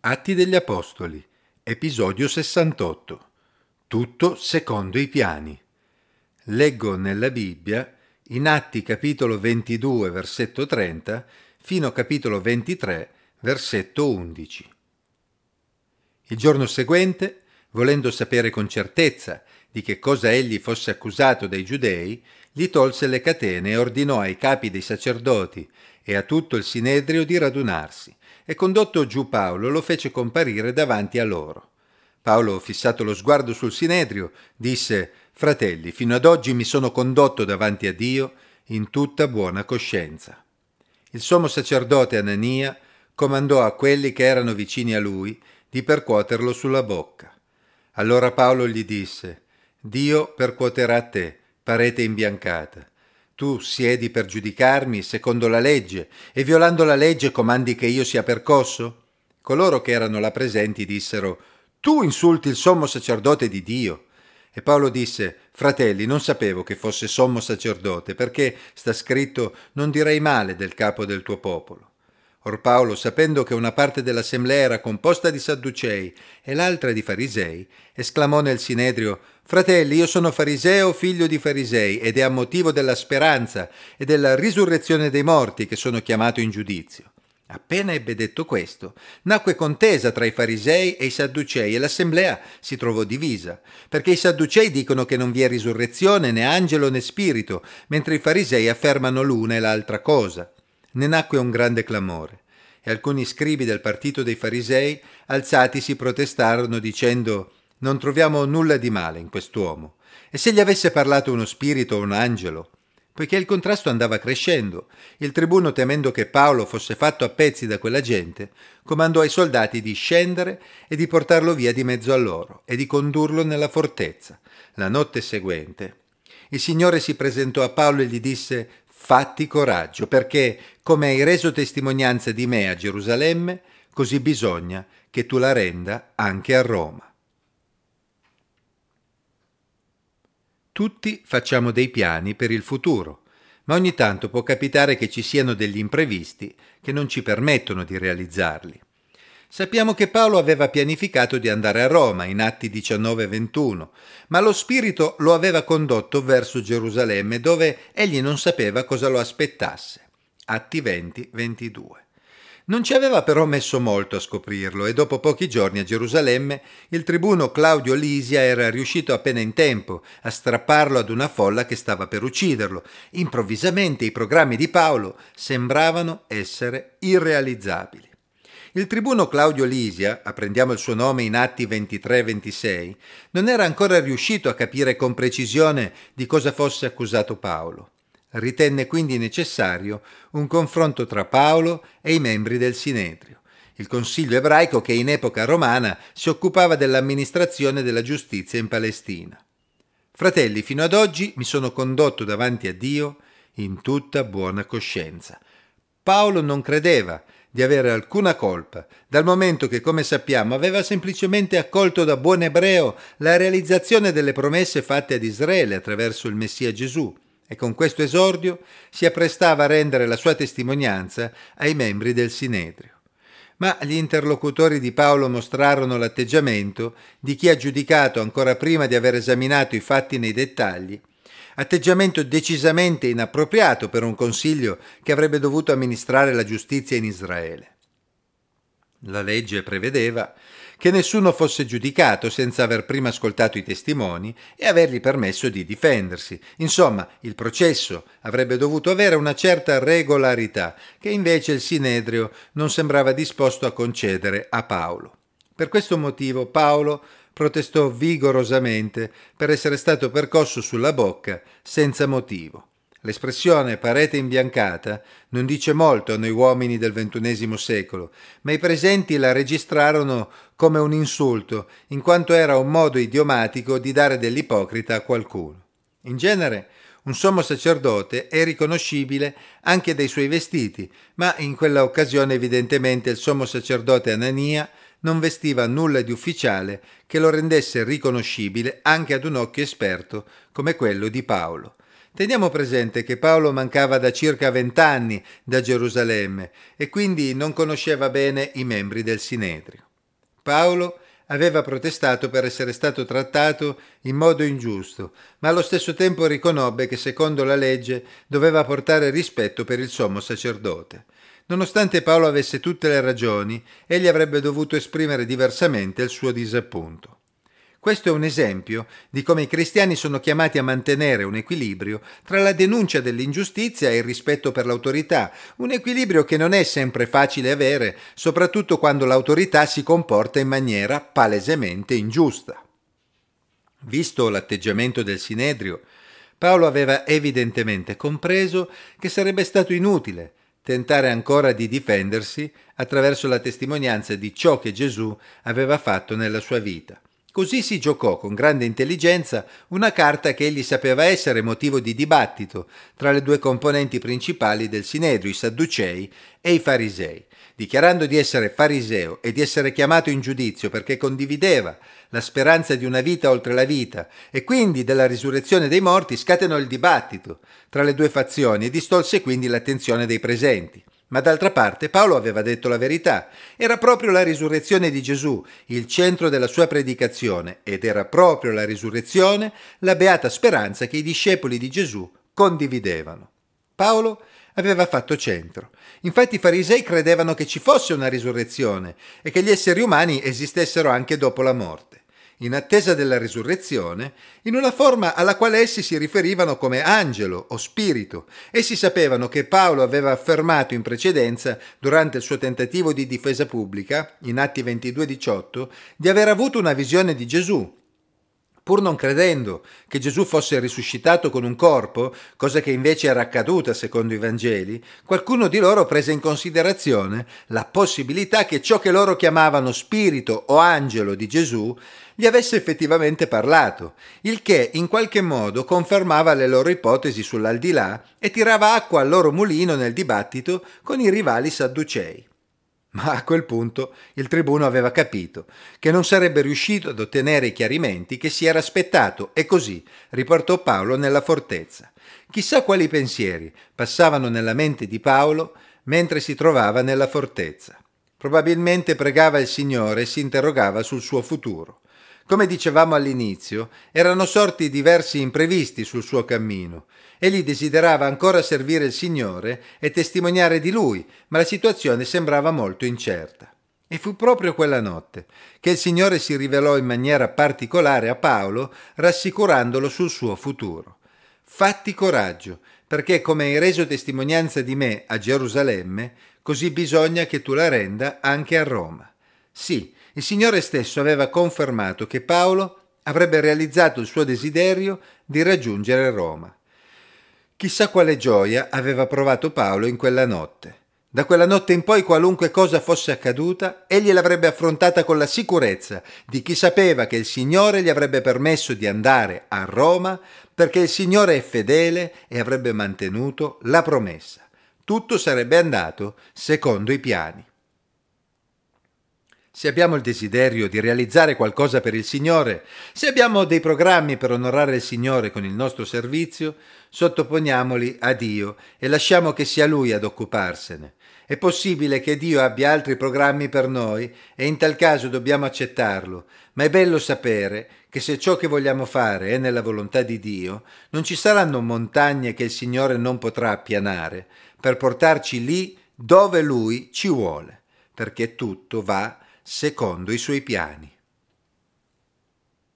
Atti degli Apostoli, episodio 68. Tutto secondo i piani. Leggo nella Bibbia, in Atti capitolo 22, versetto 30, fino a capitolo 23, versetto 11. Il giorno seguente, volendo sapere con certezza di che cosa egli fosse accusato dai giudei, gli tolse le catene e ordinò ai capi dei sacerdoti e a tutto il sinedrio di radunarsi, e condotto giù Paolo lo fece comparire davanti a loro. Paolo, fissato lo sguardo sul sinedrio, disse Fratelli, fino ad oggi mi sono condotto davanti a Dio in tutta buona coscienza. Il sommo sacerdote Anania comandò a quelli che erano vicini a lui di percuoterlo sulla bocca. Allora Paolo gli disse Dio percuoterà te, parete imbiancata. Tu siedi per giudicarmi secondo la legge e violando la legge comandi che io sia percosso? Coloro che erano là presenti dissero Tu insulti il sommo sacerdote di Dio. E Paolo disse Fratelli, non sapevo che fosse sommo sacerdote, perché sta scritto Non direi male del capo del tuo popolo. Or Paolo, sapendo che una parte dell'assemblea era composta di sadducei e l'altra di farisei, esclamò nel sinedrio Fratelli, io sono fariseo, figlio di farisei, ed è a motivo della speranza e della risurrezione dei morti che sono chiamato in giudizio. Appena ebbe detto questo, nacque contesa tra i farisei e i sadducei e l'assemblea si trovò divisa, perché i sadducei dicono che non vi è risurrezione né angelo né spirito, mentre i farisei affermano l'una e l'altra cosa. Ne nacque un grande clamore, e alcuni scribi del partito dei farisei alzatisi protestarono dicendo non troviamo nulla di male in quest'uomo. E se gli avesse parlato uno spirito o un angelo? Poiché il contrasto andava crescendo, il tribuno, temendo che Paolo fosse fatto a pezzi da quella gente, comandò ai soldati di scendere e di portarlo via di mezzo a loro e di condurlo nella fortezza. La notte seguente il Signore si presentò a Paolo e gli disse Fatti coraggio, perché, come hai reso testimonianza di me a Gerusalemme, così bisogna che tu la renda anche a Roma. Tutti facciamo dei piani per il futuro, ma ogni tanto può capitare che ci siano degli imprevisti che non ci permettono di realizzarli. Sappiamo che Paolo aveva pianificato di andare a Roma in Atti 19 e 21, ma lo Spirito lo aveva condotto verso Gerusalemme dove egli non sapeva cosa lo aspettasse. Atti 20, 22. Non ci aveva però messo molto a scoprirlo e dopo pochi giorni a Gerusalemme il tribuno Claudio Lisia era riuscito appena in tempo a strapparlo ad una folla che stava per ucciderlo. Improvvisamente i programmi di Paolo sembravano essere irrealizzabili. Il tribuno Claudio Lisia, apprendiamo il suo nome in Atti 23-26, non era ancora riuscito a capire con precisione di cosa fosse accusato Paolo. Ritenne quindi necessario un confronto tra Paolo e i membri del Sinedrio, il consiglio ebraico che in epoca romana si occupava dell'amministrazione della giustizia in Palestina. Fratelli, fino ad oggi mi sono condotto davanti a Dio in tutta buona coscienza. Paolo non credeva di avere alcuna colpa, dal momento che, come sappiamo, aveva semplicemente accolto da buon ebreo la realizzazione delle promesse fatte ad Israele attraverso il Messia Gesù e con questo esordio si apprestava a rendere la sua testimonianza ai membri del Sinedrio. Ma gli interlocutori di Paolo mostrarono l'atteggiamento di chi ha giudicato ancora prima di aver esaminato i fatti nei dettagli, atteggiamento decisamente inappropriato per un consiglio che avrebbe dovuto amministrare la giustizia in Israele. La legge prevedeva che nessuno fosse giudicato senza aver prima ascoltato i testimoni e avergli permesso di difendersi. Insomma, il processo avrebbe dovuto avere una certa regolarità, che invece il Sinedrio non sembrava disposto a concedere a Paolo. Per questo motivo Paolo protestò vigorosamente per essere stato percosso sulla bocca senza motivo. L'espressione parete imbiancata non dice molto a noi uomini del ventunesimo secolo, ma i presenti la registrarono come un insulto, in quanto era un modo idiomatico di dare dell'ipocrita a qualcuno. In genere, un sommo sacerdote è riconoscibile anche dai suoi vestiti, ma in quella occasione evidentemente il sommo sacerdote Anania non vestiva nulla di ufficiale che lo rendesse riconoscibile anche ad un occhio esperto come quello di Paolo. Teniamo presente che Paolo mancava da circa vent'anni da Gerusalemme e quindi non conosceva bene i membri del Sinedrio. Paolo aveva protestato per essere stato trattato in modo ingiusto, ma allo stesso tempo riconobbe che secondo la legge doveva portare rispetto per il sommo sacerdote. Nonostante Paolo avesse tutte le ragioni, egli avrebbe dovuto esprimere diversamente il suo disappunto. Questo è un esempio di come i cristiani sono chiamati a mantenere un equilibrio tra la denuncia dell'ingiustizia e il rispetto per l'autorità, un equilibrio che non è sempre facile avere, soprattutto quando l'autorità si comporta in maniera palesemente ingiusta. Visto l'atteggiamento del Sinedrio, Paolo aveva evidentemente compreso che sarebbe stato inutile tentare ancora di difendersi attraverso la testimonianza di ciò che Gesù aveva fatto nella sua vita. Così si giocò con grande intelligenza una carta che egli sapeva essere motivo di dibattito tra le due componenti principali del Sinedrio, i Sadducei e i Farisei. Dichiarando di essere fariseo e di essere chiamato in giudizio perché condivideva la speranza di una vita oltre la vita e quindi della risurrezione dei morti, scatenò il dibattito tra le due fazioni e distolse quindi l'attenzione dei presenti. Ma d'altra parte Paolo aveva detto la verità. Era proprio la risurrezione di Gesù il centro della sua predicazione ed era proprio la risurrezione la beata speranza che i discepoli di Gesù condividevano. Paolo aveva fatto centro. Infatti i farisei credevano che ci fosse una risurrezione e che gli esseri umani esistessero anche dopo la morte in attesa della risurrezione, in una forma alla quale essi si riferivano come angelo o spirito. Essi sapevano che Paolo aveva affermato in precedenza, durante il suo tentativo di difesa pubblica, in Atti 22-18, di aver avuto una visione di Gesù pur non credendo che Gesù fosse risuscitato con un corpo, cosa che invece era accaduta secondo i Vangeli, qualcuno di loro prese in considerazione la possibilità che ciò che loro chiamavano spirito o angelo di Gesù gli avesse effettivamente parlato, il che in qualche modo confermava le loro ipotesi sull'aldilà e tirava acqua al loro mulino nel dibattito con i rivali sadducei. Ma a quel punto il tribuno aveva capito che non sarebbe riuscito ad ottenere i chiarimenti che si era aspettato e così riportò Paolo nella fortezza. Chissà quali pensieri passavano nella mente di Paolo mentre si trovava nella fortezza. Probabilmente pregava il Signore e si interrogava sul suo futuro. Come dicevamo all'inizio, erano sorti diversi imprevisti sul suo cammino. Egli desiderava ancora servire il Signore e testimoniare di Lui, ma la situazione sembrava molto incerta. E fu proprio quella notte che il Signore si rivelò in maniera particolare a Paolo, rassicurandolo sul suo futuro. Fatti coraggio, perché come hai reso testimonianza di me a Gerusalemme, così bisogna che tu la renda anche a Roma. Sì, il Signore stesso aveva confermato che Paolo avrebbe realizzato il suo desiderio di raggiungere Roma. Chissà quale gioia aveva provato Paolo in quella notte. Da quella notte in poi qualunque cosa fosse accaduta, egli l'avrebbe affrontata con la sicurezza di chi sapeva che il Signore gli avrebbe permesso di andare a Roma perché il Signore è fedele e avrebbe mantenuto la promessa. Tutto sarebbe andato secondo i piani. Se abbiamo il desiderio di realizzare qualcosa per il Signore, se abbiamo dei programmi per onorare il Signore con il nostro servizio, sottoponiamoli a Dio e lasciamo che sia Lui ad occuparsene. È possibile che Dio abbia altri programmi per noi e in tal caso dobbiamo accettarlo, ma è bello sapere che se ciò che vogliamo fare è nella volontà di Dio, non ci saranno montagne che il Signore non potrà appianare per portarci lì dove Lui ci vuole, perché tutto va secondo i suoi piani.